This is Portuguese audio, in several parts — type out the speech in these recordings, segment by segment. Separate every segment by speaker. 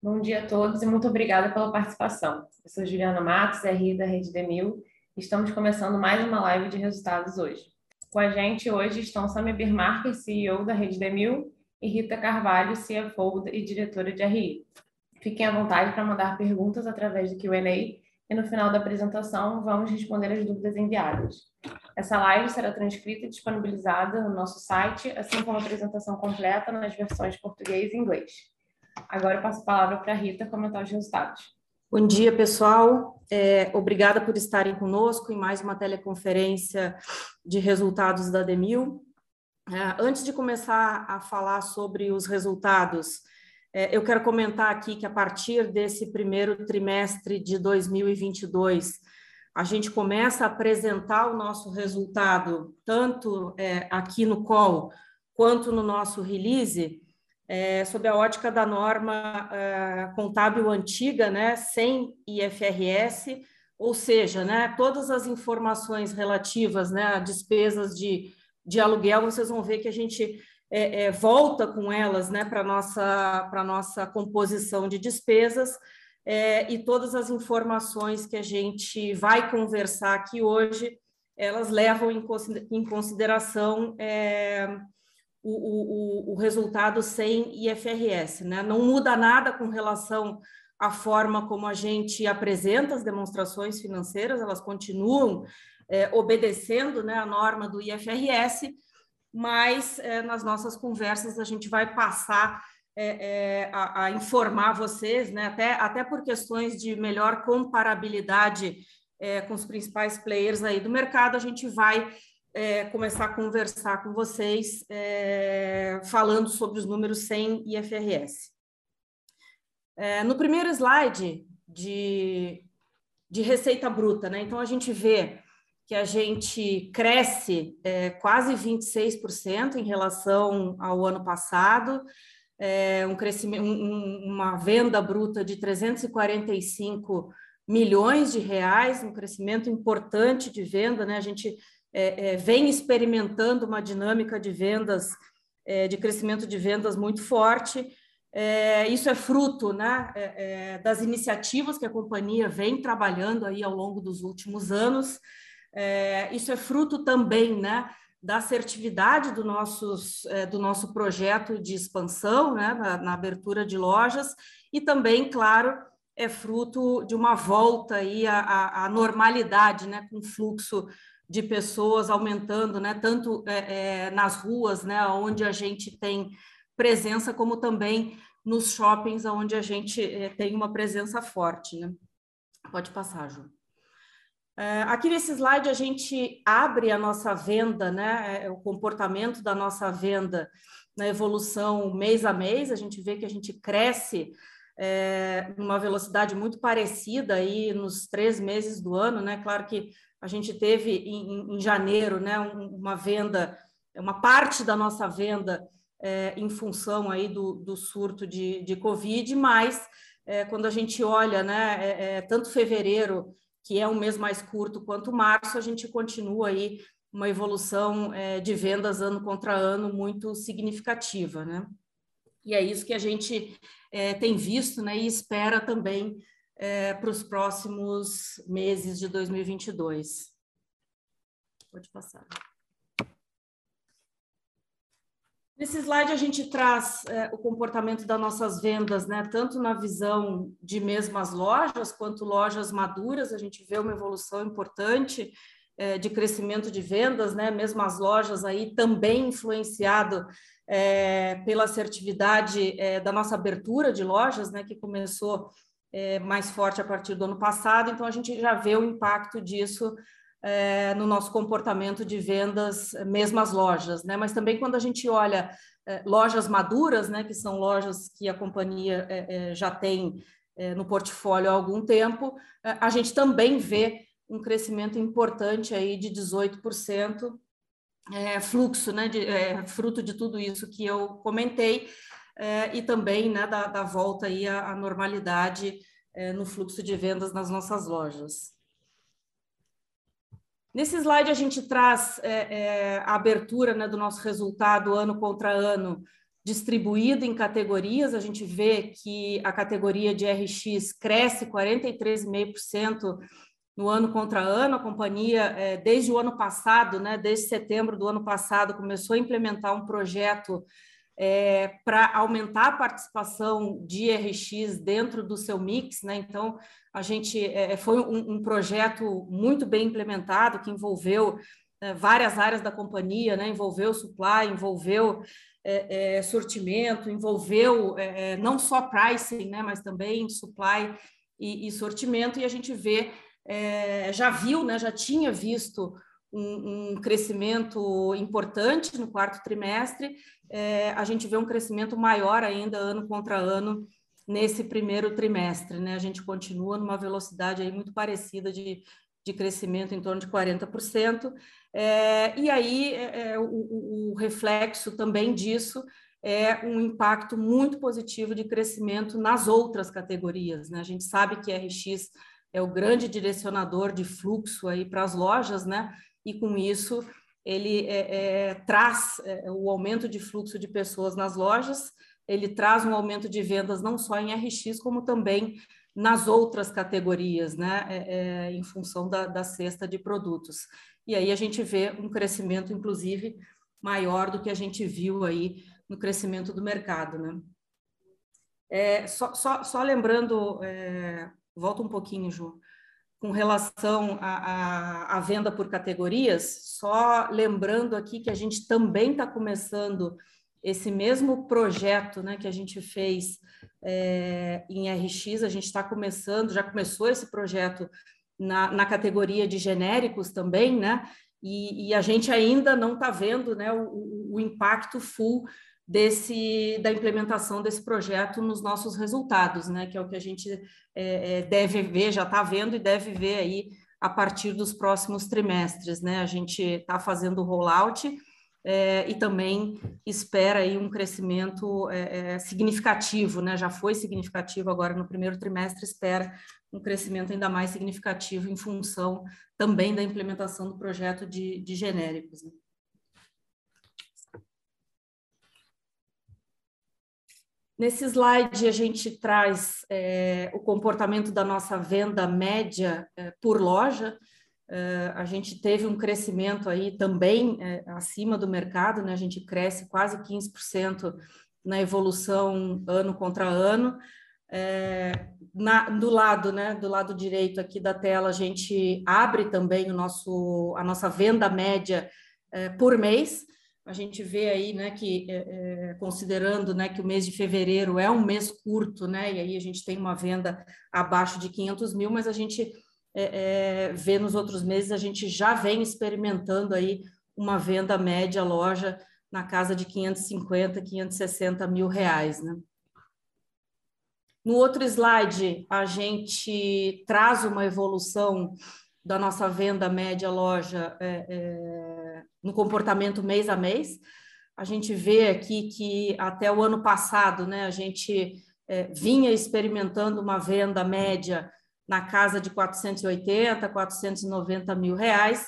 Speaker 1: Bom dia a todos e muito obrigada pela participação. Eu sou Juliana Matos, RI da Rede Demil. Estamos começando mais uma live de resultados hoje. Com a gente hoje estão Samia Birmarker, CEO da Rede Demil, e Rita Carvalho, CFO e diretora de RI. Fiquem à vontade para mandar perguntas através do Q&A e no final da apresentação vamos responder as dúvidas enviadas. Essa live será transcrita e disponibilizada no nosso site, assim como a apresentação completa nas versões português e inglês. Agora eu passo a palavra para a Rita comentar os resultados.
Speaker 2: Bom dia, pessoal. É, obrigada por estarem conosco em mais uma teleconferência de resultados da Demil. É, antes de começar a falar sobre os resultados, é, eu quero comentar aqui que a partir desse primeiro trimestre de 2022, a gente começa a apresentar o nosso resultado, tanto é, aqui no call quanto no nosso release, é, sob a ótica da norma é, contábil antiga, né, sem IFRS, ou seja, né, todas as informações relativas né, a despesas de, de aluguel, vocês vão ver que a gente é, é, volta com elas né, para a nossa, nossa composição de despesas, é, e todas as informações que a gente vai conversar aqui hoje, elas levam em, consideração é, o, o, o resultado sem IFRS, né? Não muda nada com relação à forma como a gente apresenta as demonstrações financeiras, elas continuam é, obedecendo né, a norma do IFRS, mas é, nas nossas conversas a gente vai passar é, é, a, a, informar vocês, né, até, até por questões de melhor comparabilidade é, com os principais players aí do mercado, a gente vai é, começar a conversar com vocês é, falando sobre os números sem IFRS. É, no primeiro slide de, de receita bruta, né? Então a gente vê que a gente cresce é, quase 26% em relação ao ano passado, é, um crescimento, um, uma venda bruta de 345 milhões de reais, um crescimento importante de venda, né? A gente é, é, vem experimentando uma dinâmica de vendas, é, de crescimento de vendas muito forte. É, isso é fruto né, é, é, das iniciativas que a companhia vem trabalhando aí ao longo dos últimos anos. isso é fruto também né, da assertividade do, nossos, do nosso projeto de expansão, né, na, na abertura de lojas, e também, claro, é fruto de uma volta aí à, à, normalidade, né, com fluxo de pessoas aumentando, né, tanto é, é, nas ruas, né, onde a gente tem presença, como também nos shoppings, onde a gente é, tem uma presença forte. Né? Pode passar, Ju. É, aqui nesse slide a gente abre a nossa venda, né, é, o comportamento da nossa venda na evolução mês a mês, a gente vê que a gente cresce é, numa velocidade muito parecida aí nos três meses do ano, né? Claro que a gente teve em, em janeiro né, uma venda, uma parte da nossa venda é, em função aí do, do surto de, de Covid, mas é, quando a gente olha né, é, é tanto fevereiro, que é um mês mais curto, quanto março, a gente continua aí uma evolução é, de vendas ano contra ano muito significativa. Né? E é isso que a gente é, tem visto né, e espera também é, para os próximos meses de 2022. Pode passar. Nesse slide a gente traz é, o comportamento das nossas vendas, né? Tanto na visão de mesmas lojas quanto lojas maduras, a gente vê uma evolução importante é, de crescimento de vendas, né? Mesmo as lojas aí também influenciado é, pela assertividade é, da nossa abertura de lojas, né? Que começou é, mais forte a partir do ano passado, então a gente já vê o impacto disso é, no nosso comportamento de vendas, mesmo as lojas, né? Mas também quando a gente olha é, lojas maduras, né, que são lojas que a companhia é, é, já tem é, no portfólio há algum tempo, a gente também vê um crescimento importante aí de 18%, fluxo, né, de, fruto de tudo isso que eu comentei, é, e também né, da, da, volta aí à, à normalidade é, no fluxo de vendas nas nossas lojas. Nesse slide a gente traz é, é, a abertura né, do nosso resultado ano contra ano distribuído em categorias, a gente vê que a categoria de RX cresce 43,5% no ano contra ano. A companhia, é, desde o ano passado, né, desde setembro do ano passado, começou a implementar um projeto é, para aumentar a participação de RX dentro do seu mix, né? Então, a gente é, foi um, um, projeto muito bem implementado que envolveu é, várias áreas da companhia, né? Envolveu supply, envolveu é, é, sortimento, envolveu é, não só pricing, né? Mas também supply e, e sortimento. E a gente vê, já viu, né? Já tinha visto um, um, crescimento importante no quarto trimestre, é, a gente vê um crescimento maior ainda ano contra ano nesse primeiro trimestre. Né? A gente continua numa velocidade aí muito parecida de, de crescimento em torno de 40%. É, e aí é, é, o, o reflexo também disso é um impacto muito positivo de crescimento nas outras categorias. Né? A gente sabe que RX é o grande direcionador de fluxo aí para as lojas, né? e com isso ele é, é, traz é, o aumento de fluxo de pessoas nas lojas, ele traz um aumento de vendas não só em RX, como também nas outras categorias, né, é, é, em função da, da cesta de produtos. E aí a gente vê um crescimento, inclusive, maior do que a gente viu aí no crescimento do mercado, né. É, só, só, só lembrando, é, volta um pouquinho, Ju, com relação à, venda por categorias, só lembrando aqui que a gente também está começando esse mesmo projeto né, que a gente fez é, em RX, a gente está começando, já começou esse projeto na, na categoria de genéricos também, né? E, e a gente ainda não está vendo né, o, o impacto full desse da implementação desse projeto nos nossos resultados, né? Que é o que a gente é, é deve ver, já está vendo e deve ver aí a partir dos próximos trimestres, né? A gente está fazendo o rollout é, e também espera aí um crescimento é, é, significativo, né? Já foi significativo agora no primeiro trimestre, espera um crescimento ainda mais significativo em função também da implementação do projeto de, de genéricos. Né? Nesse slide, a gente traz é, o comportamento da nossa venda média é, por loja. É, a gente teve um crescimento aí também é, acima do mercado, né? a gente cresce quase 15% na evolução ano contra ano. É, na, do lado, né, do lado direito aqui da tela, a gente abre também o nosso, a nossa venda média é, por mês a gente vê aí, né, que é, é, considerando, né, que o mês de fevereiro é um mês curto, né, e aí a gente tem uma venda abaixo de 500 mil, mas a gente é, é, vê nos outros meses, a gente já vem experimentando aí uma venda média loja na casa de 550, 560 mil reais, né. No outro slide, a gente traz uma evolução da nossa venda média loja é, é, no comportamento mês a mês. A gente vê aqui que até o ano passado, né, a gente é, vinha experimentando uma venda média na casa de 480, 490 mil reais.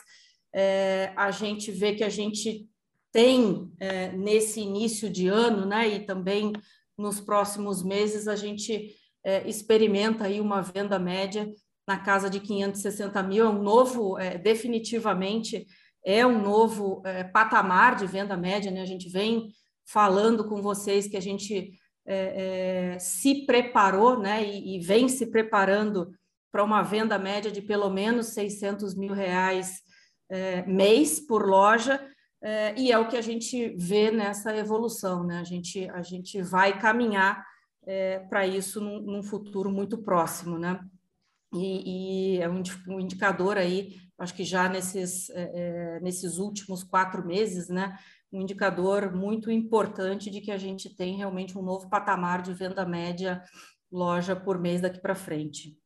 Speaker 2: É, a gente vê que a gente tem é, nesse início de ano, né, e também nos próximos meses, a gente é, experimenta aí uma venda média na casa de 560 mil, é um novo, é, definitivamente, é um novo é, patamar de venda média, né? A gente vem falando com vocês que a gente é, é se preparou, né? E, e, vem se preparando para uma venda média de pelo menos 600 mil reais é, mês por loja, é, e é o que a gente vê nessa evolução, né? A gente, a gente vai caminhar para isso num, num futuro muito próximo, né? e, e é um, indicador aí, acho que já nesses, é, nesses últimos quatro meses, né, um indicador muito importante de que a gente tem realmente um novo patamar de venda média loja por mês daqui para frente.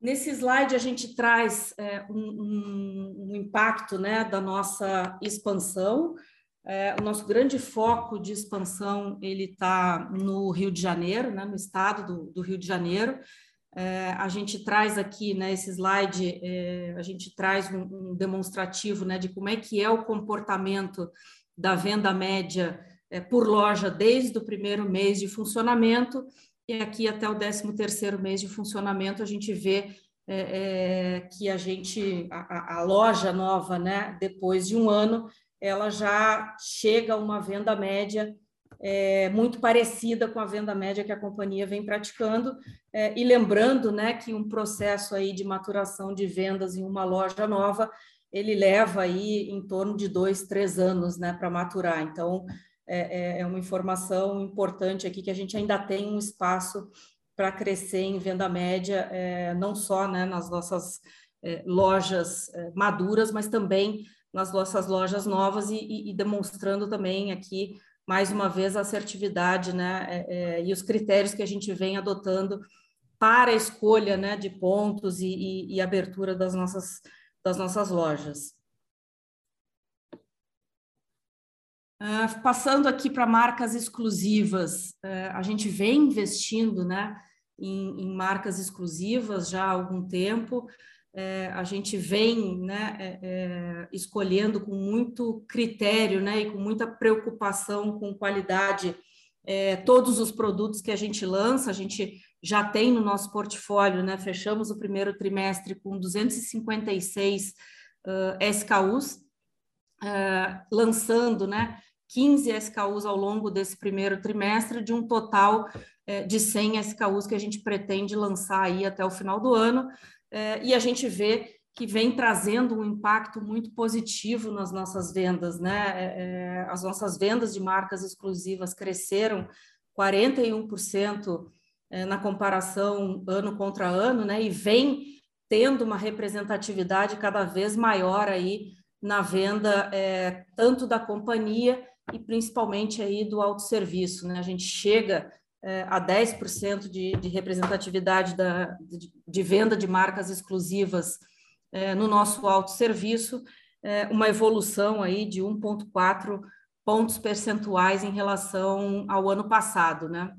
Speaker 2: Nesse slide a gente traz é, um, um, um, impacto né, da nossa expansão, é, o nosso grande foco de expansão ele está no Rio de Janeiro, né, no estado do, do Rio de Janeiro. É, a gente traz aqui, né, slide, é, a gente traz um, um, demonstrativo, né, de como é que é o comportamento da venda média é, por loja desde o primeiro mês de funcionamento e aqui até o 13 terceiro mês de funcionamento a gente vê é, é, que a gente, a, a, loja nova, né, depois de um ano, ela já chega a uma venda média é, muito parecida com a venda média que a companhia vem praticando, é, e lembrando, né, que um processo aí de maturação de vendas em uma loja nova, ele leva aí em torno de dois, três anos, né, para maturar. Então, é, é, é uma informação importante aqui que a gente ainda tem um espaço para crescer em venda média, é, não só né, nas nossas é, lojas maduras, mas também nas nossas lojas novas e, e, e, demonstrando também aqui, mais uma vez, a assertividade né, é, é, e os critérios que a gente vem adotando para a escolha né, de pontos e, e abertura das nossas, das nossas lojas. Uh, passando aqui para marcas exclusivas, uh, a gente vem investindo né, em, em, marcas exclusivas já há algum tempo. Uh, a gente vem né, é, é, escolhendo com muito critério né, e com muita preocupação com qualidade é, todos os produtos que a gente lança. A gente já tem no nosso portfólio, né, fechamos o primeiro trimestre com 256 SKUs, lançando né, 15 SKUs ao longo desse primeiro trimestre, de um total é, de 100 SKUs que a gente pretende lançar aí até o final do ano, é, e a gente vê que vem trazendo um impacto muito positivo nas nossas vendas, né? É, é as nossas vendas de marcas exclusivas cresceram 41% é, na comparação ano contra ano, né? E vem tendo uma representatividade cada vez maior aí na venda é, tanto da companhia e principalmente aí do autosserviço. Né? A gente chega é, a 10% de, de representatividade da, de, de, venda de marcas exclusivas é, no nosso autosserviço, é, uma evolução aí de 1,4 pontos percentuais em relação ao ano passado. Né?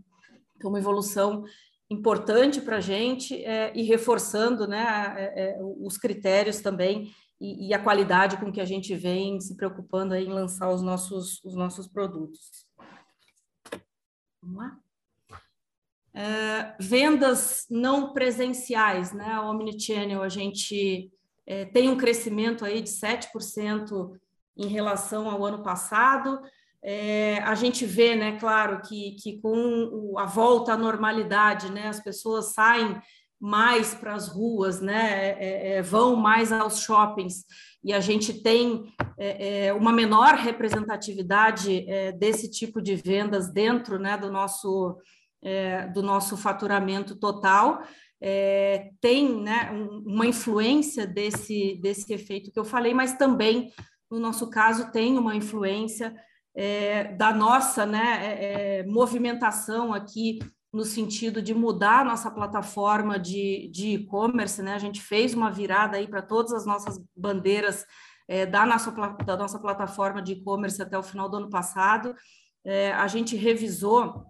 Speaker 2: Então, uma evolução importante para a gente é, e reforçando né, os critérios também e, e, a qualidade com que a gente vem se preocupando em lançar os nossos, os nossos produtos. Vamos lá? É, vendas não presenciais, né? A Omnichannel, a gente é, tem um crescimento aí de 7% em relação ao ano passado. É, a gente vê, né, claro, que, que com a volta à normalidade, né, as pessoas saem mais para as ruas, né? É, vão mais aos shoppings e a gente tem uma menor representatividade desse tipo de vendas dentro, né, do nosso do nosso faturamento total. tem né, uma influência desse, desse efeito que eu falei, mas também, no nosso caso, tem uma influência da nossa né, movimentação aqui no sentido de mudar a nossa plataforma de e-commerce, né? A gente fez uma virada aí para todas as nossas bandeiras é, da, nossa, da nossa plataforma de e-commerce até o final do ano passado. É, a gente revisou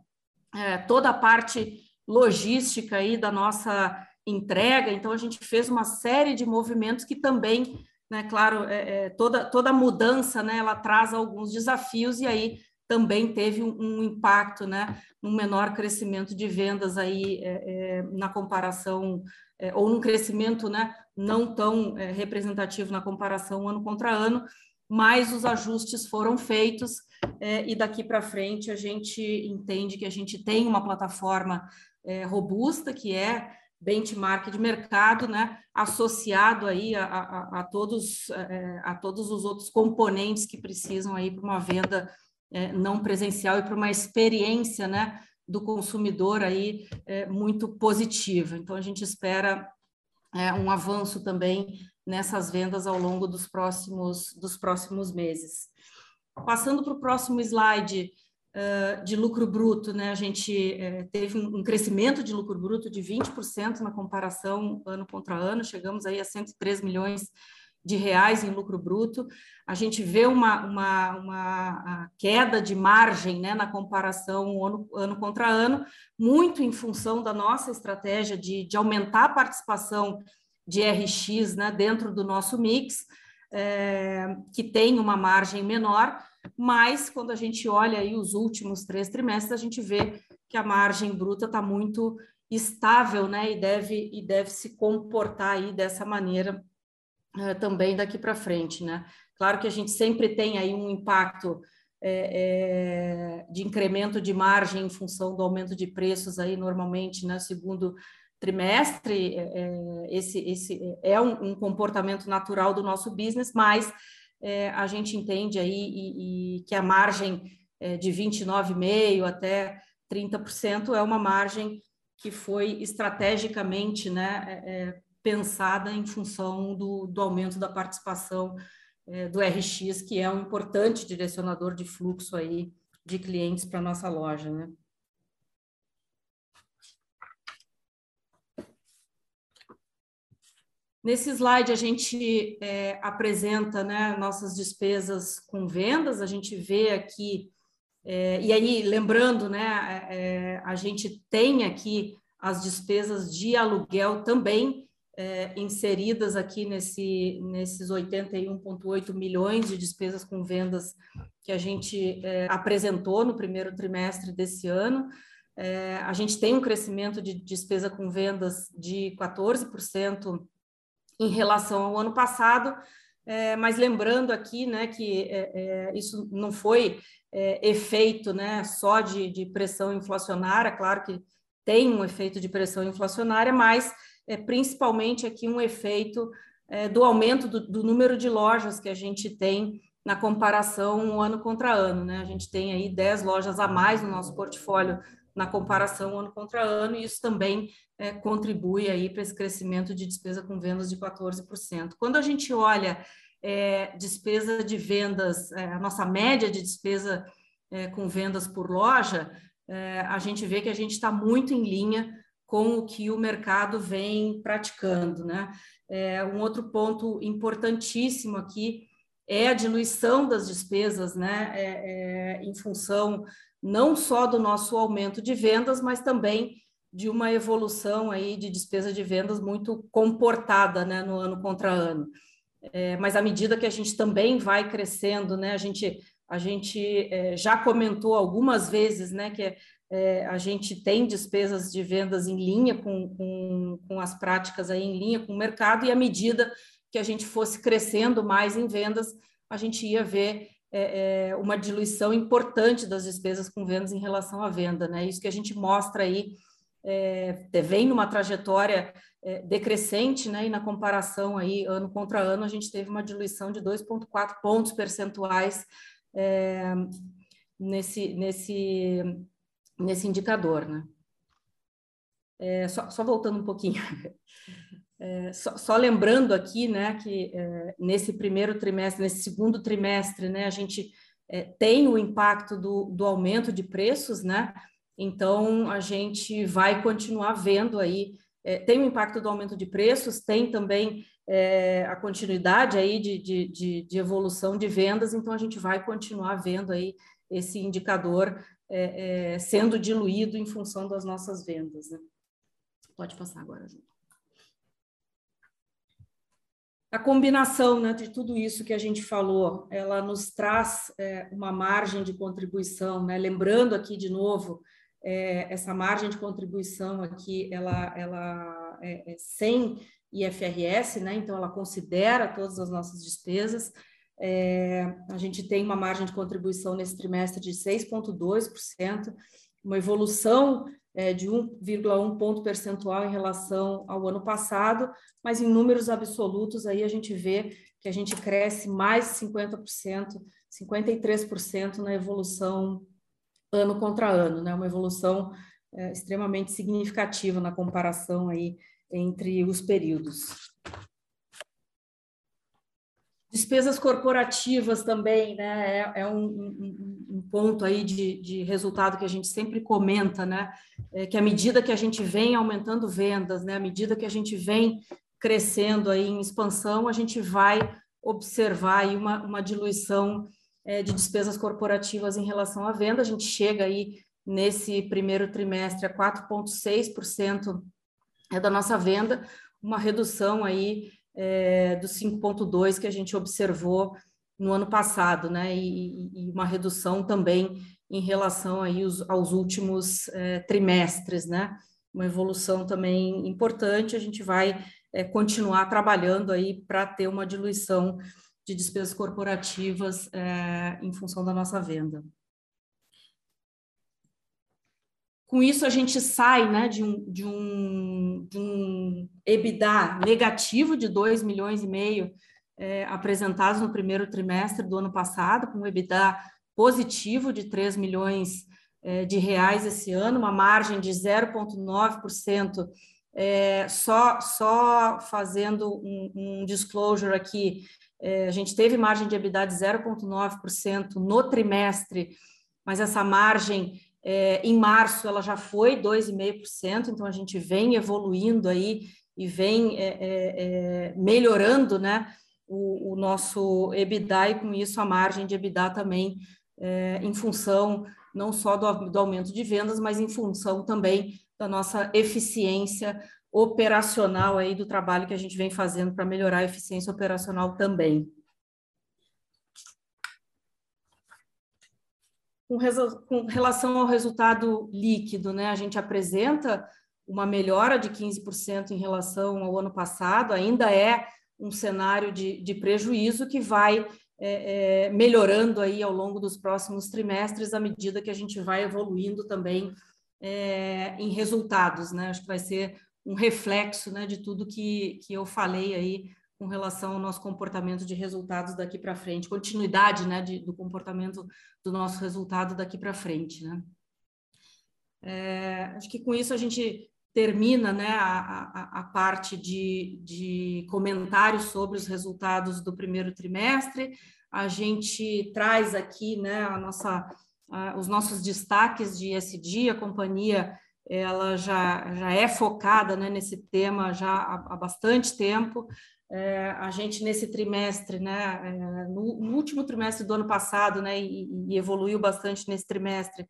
Speaker 2: é, toda a parte logística aí da nossa entrega, então a gente fez uma série de movimentos que também, né, claro, é, é, toda, toda mudança, né, ela traz alguns desafios e aí também teve um, um impacto, né, um menor crescimento de vendas aí é, é, na comparação é, ou num crescimento, né, não tão é, representativo na comparação ano contra ano, mas os ajustes foram feitos é, e daqui para frente a gente entende que a gente tem uma plataforma é, robusta que é benchmark de mercado, né, associado aí a, a, a todos a todos os outros componentes que precisam aí para uma venda é, não presencial e para uma experiência né, do consumidor aí é, muito positiva. Então, a gente espera é, um avanço também nessas vendas ao longo dos próximos, dos próximos meses. Passando para o próximo slide uh, de lucro bruto, né, a gente uh, teve um, crescimento de lucro bruto de 20% na comparação ano contra ano, chegamos aí a 103 milhões de reais em lucro bruto. A gente vê uma, uma, uma queda de margem né, na comparação ano, ano contra ano, muito em função da nossa estratégia de, de aumentar a participação de RX né, dentro do nosso mix, é, que tem uma margem menor, mas quando a gente olha aí os últimos três trimestres, a gente vê que a margem bruta está muito estável, né, e deve, e deve se comportar aí dessa maneira uh, também daqui para frente, né. Claro que a gente sempre tem aí um impacto é, é, de incremento de margem em função do aumento de preços aí normalmente, né, segundo trimestre, é, esse, esse é um, um, comportamento natural do nosso business, mas a gente entende aí e, e que a margem de 29,5% até 30% é uma margem que foi estrategicamente né, pensada em função do, do aumento da participação é, do RX, que é um importante direcionador de fluxo aí de clientes para nossa loja. Né? Nesse slide, a gente é, apresenta né, nossas despesas com vendas, a gente vê aqui é, e aí, lembrando, né, é, é, a gente tem aqui as despesas de aluguel também é, inseridas aqui nesse, nesses 81,8 milhões de despesas com vendas que a gente é, apresentou no primeiro trimestre desse ano. É, a gente tem um crescimento de despesa com vendas de 14% em relação ao ano passado, é, mas lembrando aqui né, que é, é, isso não foi efeito né, só de, de, pressão inflacionária, claro que tem um efeito de pressão inflacionária, mas é, principalmente aqui um efeito é, do aumento do, do, número de lojas que a gente tem na comparação ano contra ano. Né? A gente tem aí 10 lojas a mais no nosso portfólio na comparação ano contra ano, e isso também é, contribui aí para esse crescimento de despesa com vendas de 14%. Quando a gente olha é, despesa de vendas, é, a nossa média de despesa é, com vendas por loja, a gente vê que a gente está muito em linha com o que o mercado vem praticando. Né? É, um outro ponto importantíssimo aqui é a diluição das despesas, né? É, em função não só do nosso aumento de vendas, mas também de uma evolução aí de despesa de vendas muito comportada né, no ano contra ano. É, mas à medida que a gente também vai crescendo, né, a gente, a gente é, já comentou algumas vezes né, que é, a gente tem despesas de vendas em linha com, com, com as práticas aí em linha com o mercado, e à medida que a gente fosse crescendo mais em vendas, a gente ia ver é, é, uma diluição importante das despesas com vendas em relação à venda, né? Isso que a gente mostra aí é, vem numa trajetória é, decrescente, né? E na comparação aí ano contra ano a gente teve uma diluição de 2,4 pontos percentuais é, nesse nesse nesse indicador, né? É, só, só voltando um pouquinho. É, só, só, lembrando aqui, né, que é, nesse primeiro trimestre, nesse segundo trimestre, né, a gente é, tem o impacto do, do aumento de preços, né, então a gente vai continuar vendo aí, é, tem o impacto do aumento de preços, tem também é, a continuidade aí de, de, de, de, evolução de vendas, então a gente vai continuar vendo aí esse indicador é, sendo diluído em função das nossas vendas, né. Pode passar agora, Ju a combinação né, de tudo isso que a gente falou, ela nos traz é, uma margem de contribuição, né? lembrando aqui de novo, é, essa margem de contribuição aqui, ela, ela é, é sem IFRS, né? então ela considera todas as nossas despesas, é, a gente tem uma margem de contribuição nesse trimestre de 6,2%, uma evolução é, de 1,1 ponto percentual em relação ao ano passado, mas em números absolutos aí a gente vê que a gente cresce mais de 50%, 53% na evolução ano contra ano, né? Uma evolução é, extremamente significativa na comparação aí entre os períodos. Despesas corporativas também, né? É, é um, um, um, ponto aí de, de, resultado que a gente sempre comenta, né? É que à medida que a gente vem aumentando vendas, né? À medida que a gente vem crescendo aí em expansão, a gente vai observar aí uma, uma diluição é, de despesas corporativas em relação à venda. A gente chega aí nesse primeiro trimestre a 4,6% é da nossa venda, uma redução aí é, dos 5,2% que a gente observou no ano passado, né? E, e, uma redução também em relação aí os, aos últimos é, trimestres, né? Uma evolução também importante. A gente vai é, continuar trabalhando aí para ter uma diluição de despesas corporativas é, em função da nossa venda. Com isso, a gente sai né, de, um, de, um, de um EBITDA negativo de 2 milhões e meio é, apresentados no primeiro trimestre do ano passado, com um EBITDA positivo de 3 milhões é, de reais esse ano, uma margem de 0,9% é, só, só fazendo um, um disclosure aqui, é, a gente teve margem de EBITDA de 0,9% no trimestre, mas essa margem é, em março ela já foi 2,5%, então a gente vem evoluindo aí e vem é, é, é, melhorando né, o, o, nosso EBITDA e com isso a margem de EBITDA também em função não só do, do aumento de vendas, mas em função também da nossa eficiência operacional aí do trabalho que a gente vem fazendo para melhorar a eficiência operacional também. Com, com relação ao resultado líquido, né, a gente apresenta uma melhora de 15% em relação ao ano passado, ainda é um cenário de, de prejuízo que vai é, é, melhorando aí ao longo dos próximos trimestres, à medida que a gente vai evoluindo também é, em resultados, né? Acho que vai ser um reflexo né, de tudo que, que eu falei aí com relação ao nosso comportamento de resultados daqui para frente, continuidade né, de, do comportamento do nosso resultado daqui para frente. Né? É, acho que com isso a gente termina né, a, a, a parte de, de comentários sobre os resultados do primeiro trimestre. A gente traz aqui né, a nossa os nossos destaques de SD, a companhia ela já, já é focada né, nesse tema já há, há bastante tempo. É, a gente nesse trimestre, né, é, no, no, último trimestre do ano passado, né, e, e evoluiu bastante nesse trimestre,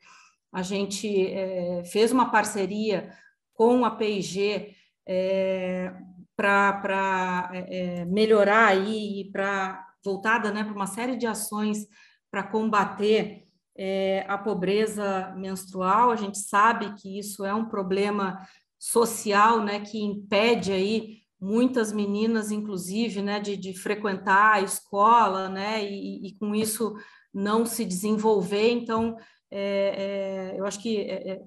Speaker 2: a gente é, fez uma parceria com a P&G é, para é, é, melhorar aí, para voltada né, para uma série de ações para combater a pobreza menstrual. A gente sabe que isso é um problema social, né, que impede aí muitas meninas, inclusive, né, de, de frequentar a escola, né, e, e, com isso não se desenvolver. Então, é, é, eu acho que é, é,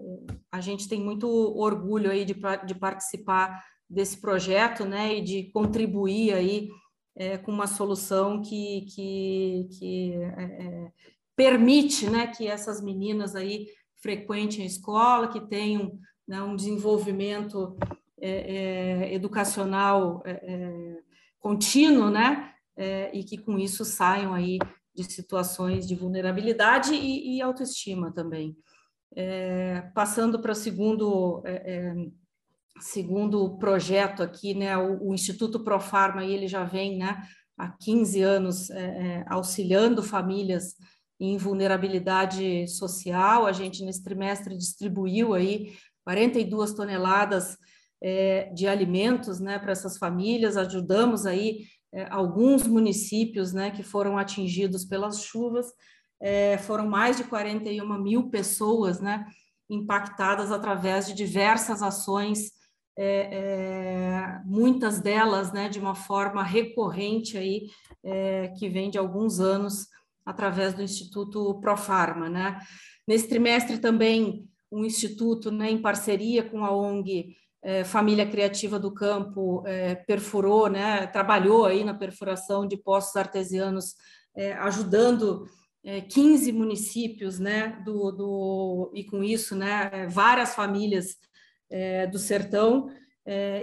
Speaker 2: a gente tem muito orgulho aí de, de participar desse projeto, né, e de contribuir aí é, com uma solução que, que, que é, permite né, que essas meninas aí frequentem a escola, que tenham né, um desenvolvimento é, é, educacional é, é contínuo, né, é, e que com isso saiam aí de situações de vulnerabilidade e, e autoestima também. É, passando para o segundo segundo projeto aqui, né, o, o Instituto Profarma, ele já vem, né, há 15 anos auxiliando famílias em vulnerabilidade social. A gente, nesse trimestre, distribuiu aí 42 toneladas é, de alimentos né, para essas famílias, ajudamos aí é, alguns municípios né, que foram atingidos pelas chuvas, é, foram mais de 41 mil pessoas né, impactadas através de diversas ações, é, é, muitas delas né, de uma forma recorrente aí, é, que vem de alguns anos através do Instituto Profarma. Né? Nesse trimestre também, um instituto, né, em parceria com a ONG Família Criativa do Campo, é, perfurou, né, trabalhou aí na perfuração de poços artesianos, é, ajudando 15 municípios, né, do, do, e com isso, né, várias famílias do sertão,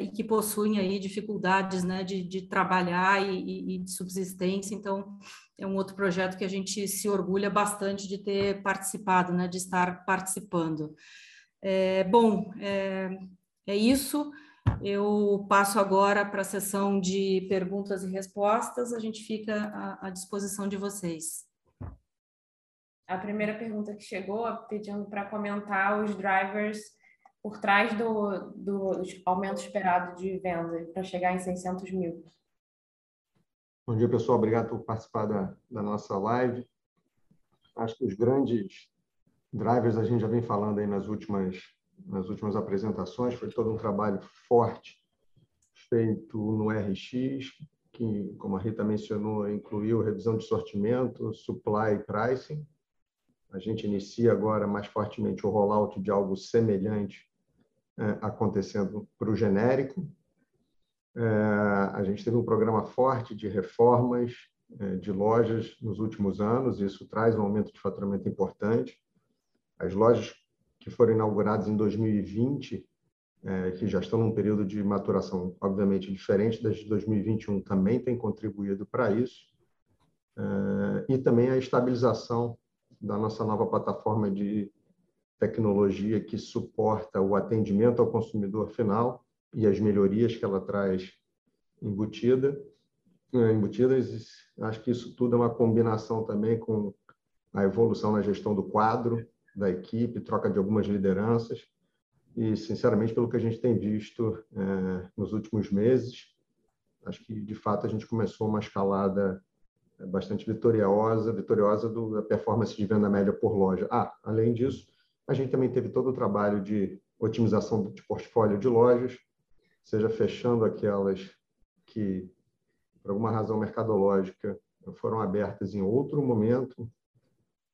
Speaker 2: e que possuem aí dificuldades, né, de, de trabalhar e, e de subsistência, então é um outro projeto que a gente se orgulha bastante de ter participado, né, de estar participando. É, bom, é, é isso. Eu passo agora para a sessão de perguntas e respostas. A gente fica à, à disposição de vocês.
Speaker 1: A primeira pergunta que chegou pedindo para comentar os drivers por trás do, do aumento esperado de venda para chegar em 600 mil.
Speaker 3: Bom dia, pessoal. Obrigado por participar da, da nossa live. Acho que os grandes drivers a gente já vem falando aí nas últimas nas últimas apresentações. Foi todo um trabalho forte feito no RX, que, como a Rita mencionou, incluiu revisão de sortimento, supply e pricing. A gente inicia agora mais fortemente o rollout de algo semelhante é, acontecendo para o genérico. É, a gente teve um programa forte de reformas é, de lojas nos últimos anos, isso traz um aumento de faturamento importante. As lojas que foram inauguradas em 2020, é, que já estão num período de maturação, obviamente, diferente das de 2021, também têm contribuído para isso. É, e também a estabilização da nossa nova plataforma de tecnologia que suporta o atendimento ao consumidor final e as melhorias que ela traz embutida, é, embutidas. Acho que isso tudo é uma combinação também com a evolução na gestão do quadro, da equipe, troca de algumas lideranças e, sinceramente, pelo que a gente tem visto é, nos últimos meses, acho que, de fato, a gente começou uma escalada é, bastante vitoriosa, vitoriosa do, da performance de venda média por loja. Ah, além disso, a gente também teve todo o trabalho de otimização de portfólio de lojas, seja fechando aquelas que, por alguma razão mercadológica, foram abertas em outro momento,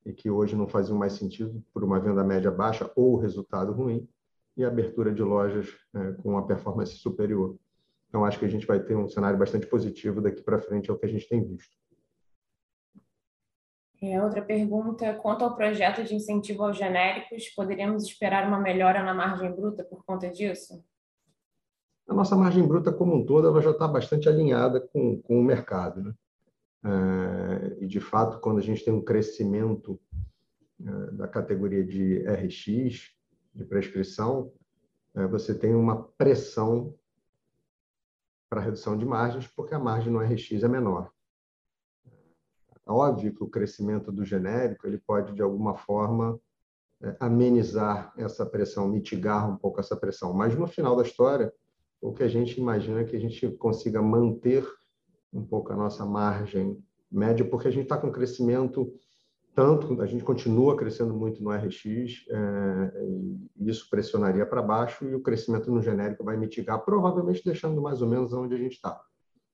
Speaker 3: e que hoje não faziam mais sentido por uma venda média baixa ou resultado ruim, e abertura de lojas né, com uma performance superior. Então, acho que a gente vai ter um cenário bastante positivo daqui para frente, é o que a gente tem visto.
Speaker 1: É, outra pergunta, quanto ao projeto de incentivo aos genéricos, poderíamos esperar uma melhora na margem bruta por conta disso?
Speaker 3: A nossa margem bruta como um todo ela já está bastante alinhada com, com o mercado. Né? Eh, e, de fato, quando a gente tem um crescimento eh, da categoria de RX, de prescrição, eh, você tem uma pressão para redução de margens, porque a margem no RX é menor. Óbvio que o crescimento do genérico ele pode, de alguma forma, amenizar essa pressão, mitigar um pouco essa pressão. Mas, no final da história, o que a gente imagina é que a gente consiga manter um pouco a nossa margem média, porque a gente está com crescimento tanto, a gente continua crescendo muito no RX, é, e isso pressionaria para baixo, e o crescimento no genérico vai mitigar, provavelmente deixando mais ou menos onde a gente está.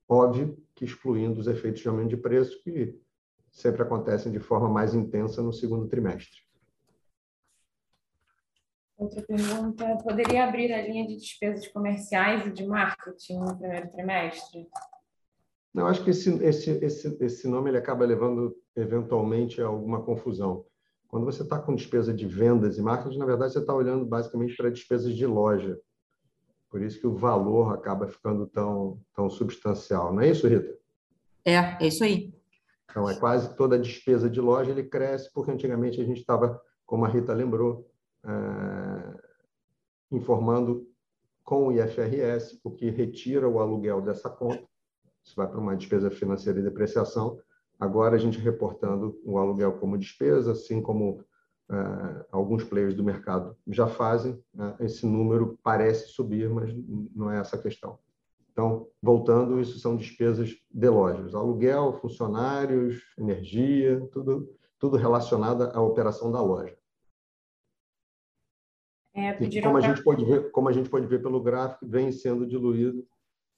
Speaker 3: Óbvio que excluindo os efeitos de aumento de preço, que sempre acontecem de forma mais intensa no segundo trimestre.
Speaker 1: Outra pergunta: poderia abrir a linha de despesas comerciais e de marketing no primeiro trimestre?
Speaker 3: Eu acho que esse, esse, esse, esse nome ele acaba levando eventualmente a alguma confusão. Quando você está com despesa de vendas e marketing, na verdade você está olhando basicamente para despesas de loja. Por isso que o valor acaba ficando tão, tão substancial. Não é isso, Rita?
Speaker 2: É, é isso aí.
Speaker 3: Então, é quase toda a despesa de loja ele cresce, porque antigamente a gente estava, como a Rita lembrou, é, informando com o IFRS, o que retira o aluguel dessa conta isso vai para uma despesa financeira e depreciação. Agora, a gente reportando o aluguel como despesa, assim como uh, alguns players do mercado já fazem, uh, esse número parece subir, mas não é essa a questão. Então, voltando, isso são despesas de lojas, aluguel, funcionários, energia, tudo, tudo relacionado à operação da loja. É, e como, a gente pode ver, como a gente pode ver pelo gráfico, vem sendo diluído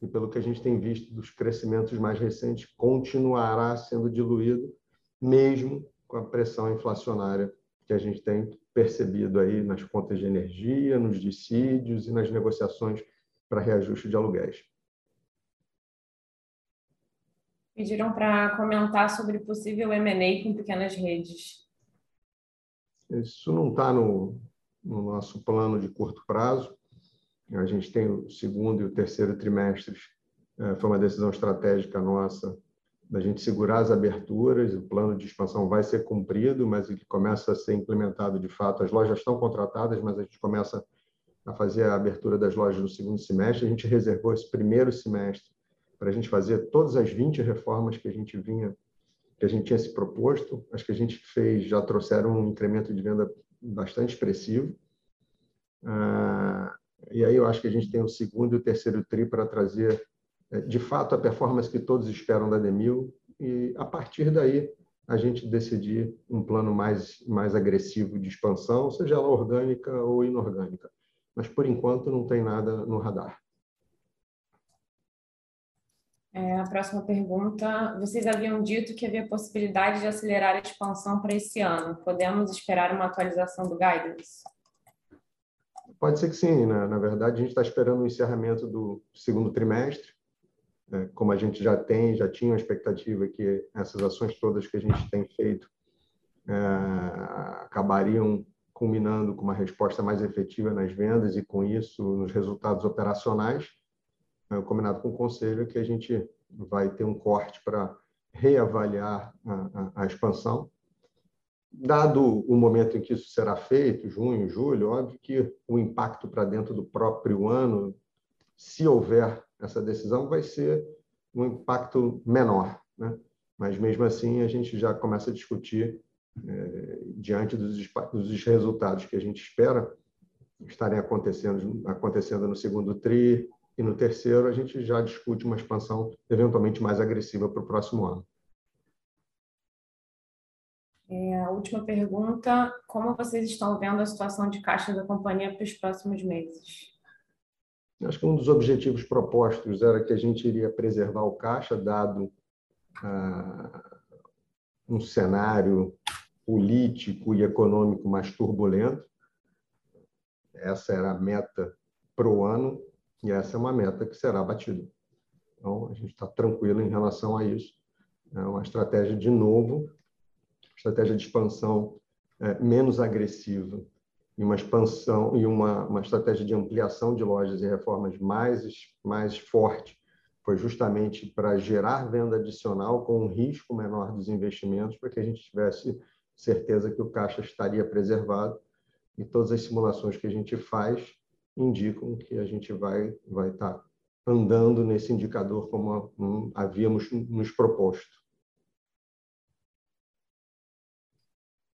Speaker 3: e pelo que a gente tem visto dos crescimentos mais recentes, continuará sendo diluído, mesmo com a pressão inflacionária que a gente tem percebido aí nas contas de energia, nos dissídios e nas negociações para reajuste de aluguéis.
Speaker 1: Pediram para comentar sobre possível M&A com pequenas redes.
Speaker 3: Isso não está no, no nosso plano de curto prazo. A gente tem o segundo e o terceiro trimestres, é, foi uma decisão estratégica nossa da gente segurar as aberturas, o plano de expansão vai ser cumprido, mas ele começa a ser implementado de fato. As lojas estão contratadas, mas a gente começa a fazer a abertura das lojas no segundo semestre. A gente reservou esse primeiro semestre para a gente fazer todas as 20 reformas que a gente vinha, que a gente tinha se proposto. Acho que a gente fez, já trouxeram um incremento de venda bastante expressivo. Ah, e aí eu acho que a gente tem o segundo e o terceiro tri para trazer, é, de fato, a performance que todos esperam da Demil e, a partir daí, a gente decidir um plano mais, mais agressivo de expansão, seja ela orgânica ou inorgânica. Mas, por enquanto, não tem nada no radar.
Speaker 1: É, a próxima pergunta. Vocês haviam dito que havia possibilidade de acelerar a expansão para esse ano. Podemos esperar uma atualização do guidance?
Speaker 3: Pode ser que sim. Né? Na verdade, a gente está esperando o encerramento do segundo trimestre. É, como a gente já tem, já tinha uma expectativa que essas ações todas que a gente tem feito é, acabariam culminando com uma resposta mais efetiva nas vendas e, com isso, nos resultados operacionais. É, combinado com o conselho que a gente vai ter um corte para reavaliar a, a, a expansão Dado o momento em que isso será feito, junho, julho, óbvio que o impacto para dentro do próprio ano, se houver essa decisão, vai ser um impacto menor. Né? Mas, mesmo assim, a gente já começa a discutir, é, diante dos, dos resultados que a gente espera estarem acontecendo, acontecendo no segundo TRI, e no terceiro a gente já discute uma expansão eventualmente mais agressiva para o próximo ano.
Speaker 1: É, a última pergunta: como vocês estão vendo a situação de caixa da companhia para os próximos meses?
Speaker 3: Acho que um dos objetivos propostos era que a gente iria preservar o caixa, dado ah, um cenário político e econômico mais turbulento. Essa era a meta para o ano e essa é uma meta que será batida. Então, a gente está tranquilo em relação a isso. É uma estratégia, de novo, estratégia de expansão é, menos agressiva e uma expansão e uma, uma estratégia de ampliação de lojas e reformas mais, mais forte foi justamente para gerar venda adicional com um risco menor dos investimentos, para que a gente tivesse certeza que o caixa estaria preservado. E todas as simulações que a gente faz indicam que a gente vai vai estar tá andando nesse indicador como havíamos nos proposto.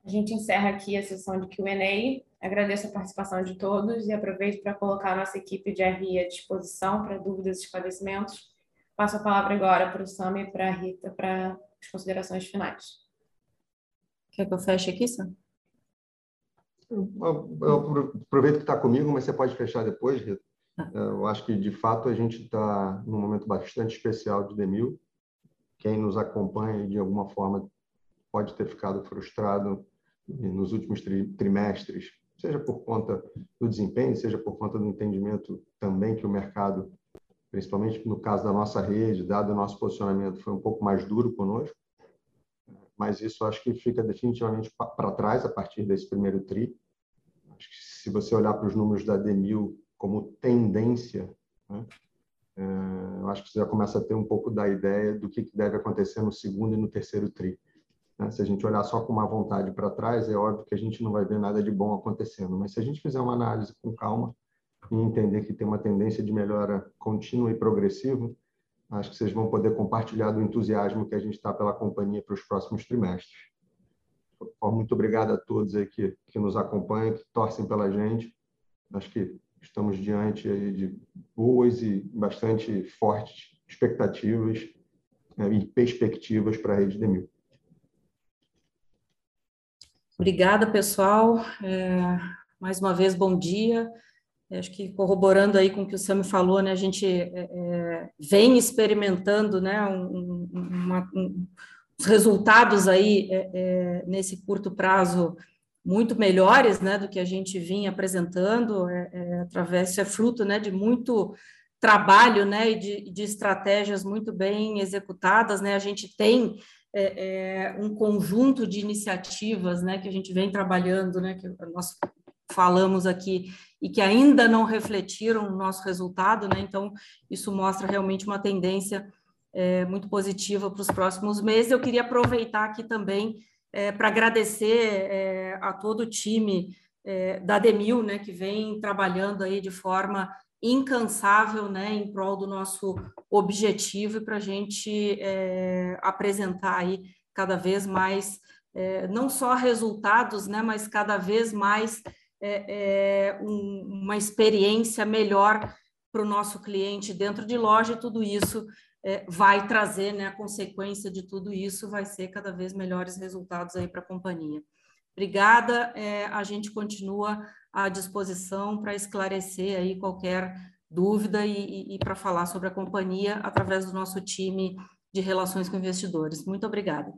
Speaker 1: A gente encerra aqui a sessão de Q&A. Agradeço a participação de todos e aproveito para colocar a nossa equipe de RI à disposição para dúvidas e esclarecimentos. Passo a palavra agora para o Sam e para a Rita para as considerações finais.
Speaker 2: Quer que eu feche aqui, Sam?
Speaker 3: Eu, eu aproveito que está comigo, mas você pode fechar depois, Rita. Tá. Eu acho que, de fato, a gente está num momento bastante especial de Demil. Quem nos acompanha, de alguma forma, pode ter ficado frustrado nos últimos tri trimestres, seja por conta do desempenho, seja por conta do entendimento também que o mercado, principalmente no caso da nossa rede, dado o nosso posicionamento, foi um pouco mais duro conosco. Mas isso acho que fica definitivamente para trás a partir desse primeiro tri. Acho que se você olhar para os números da Demil como tendência, né, é, eu acho que você já começa a ter um pouco da ideia do que deve acontecer no segundo e no terceiro tri. Né? Se a gente olhar só com uma vontade para trás, é óbvio que a gente não vai ver nada de bom acontecendo. Mas se a gente fizer uma análise com calma e entender que tem uma tendência de melhora contínua e progressiva, acho que vocês vão poder compartilhar do entusiasmo que a gente está pela companhia para os próximos trimestres. Muito obrigado a todos aí que, que nos acompanham, que torcem pela gente. Acho que estamos diante de boas e bastante fortes expectativas né, e perspectivas para a rede de mil.
Speaker 2: Obrigada, pessoal. É, mais uma vez, bom dia. É, acho que corroborando aí com o que o Sam falou, né, a gente é, é vem experimentando né, um, uma, um, os resultados aí é, é, nesse curto prazo muito melhores né, do que a gente vinha apresentando, através, isso é fruto né, de muito trabalho né, e de, de estratégias muito bem executadas. Né, a gente tem é, é, um conjunto de iniciativas né, que a gente vem trabalhando, né, que nós falamos aqui e que ainda não refletiram o nosso resultado, né, então isso mostra realmente uma tendência é, muito positiva para os próximos meses. Eu queria aproveitar aqui também é, para agradecer é, a todo o time é, da Demil, né, que vem trabalhando aí de forma incansável, né, em prol do nosso objetivo e para a gente é, apresentar aí cada vez mais, é, não só resultados, né, mas cada vez mais é, é um, uma experiência melhor para o nosso cliente dentro de loja e tudo isso é, vai trazer, né, a consequência de tudo isso vai ser cada vez melhores resultados aí para a companhia. Obrigada, é, a gente continua à disposição para esclarecer aí qualquer dúvida e, e, e para falar sobre a companhia através do nosso time de relações com investidores. Muito obrigada.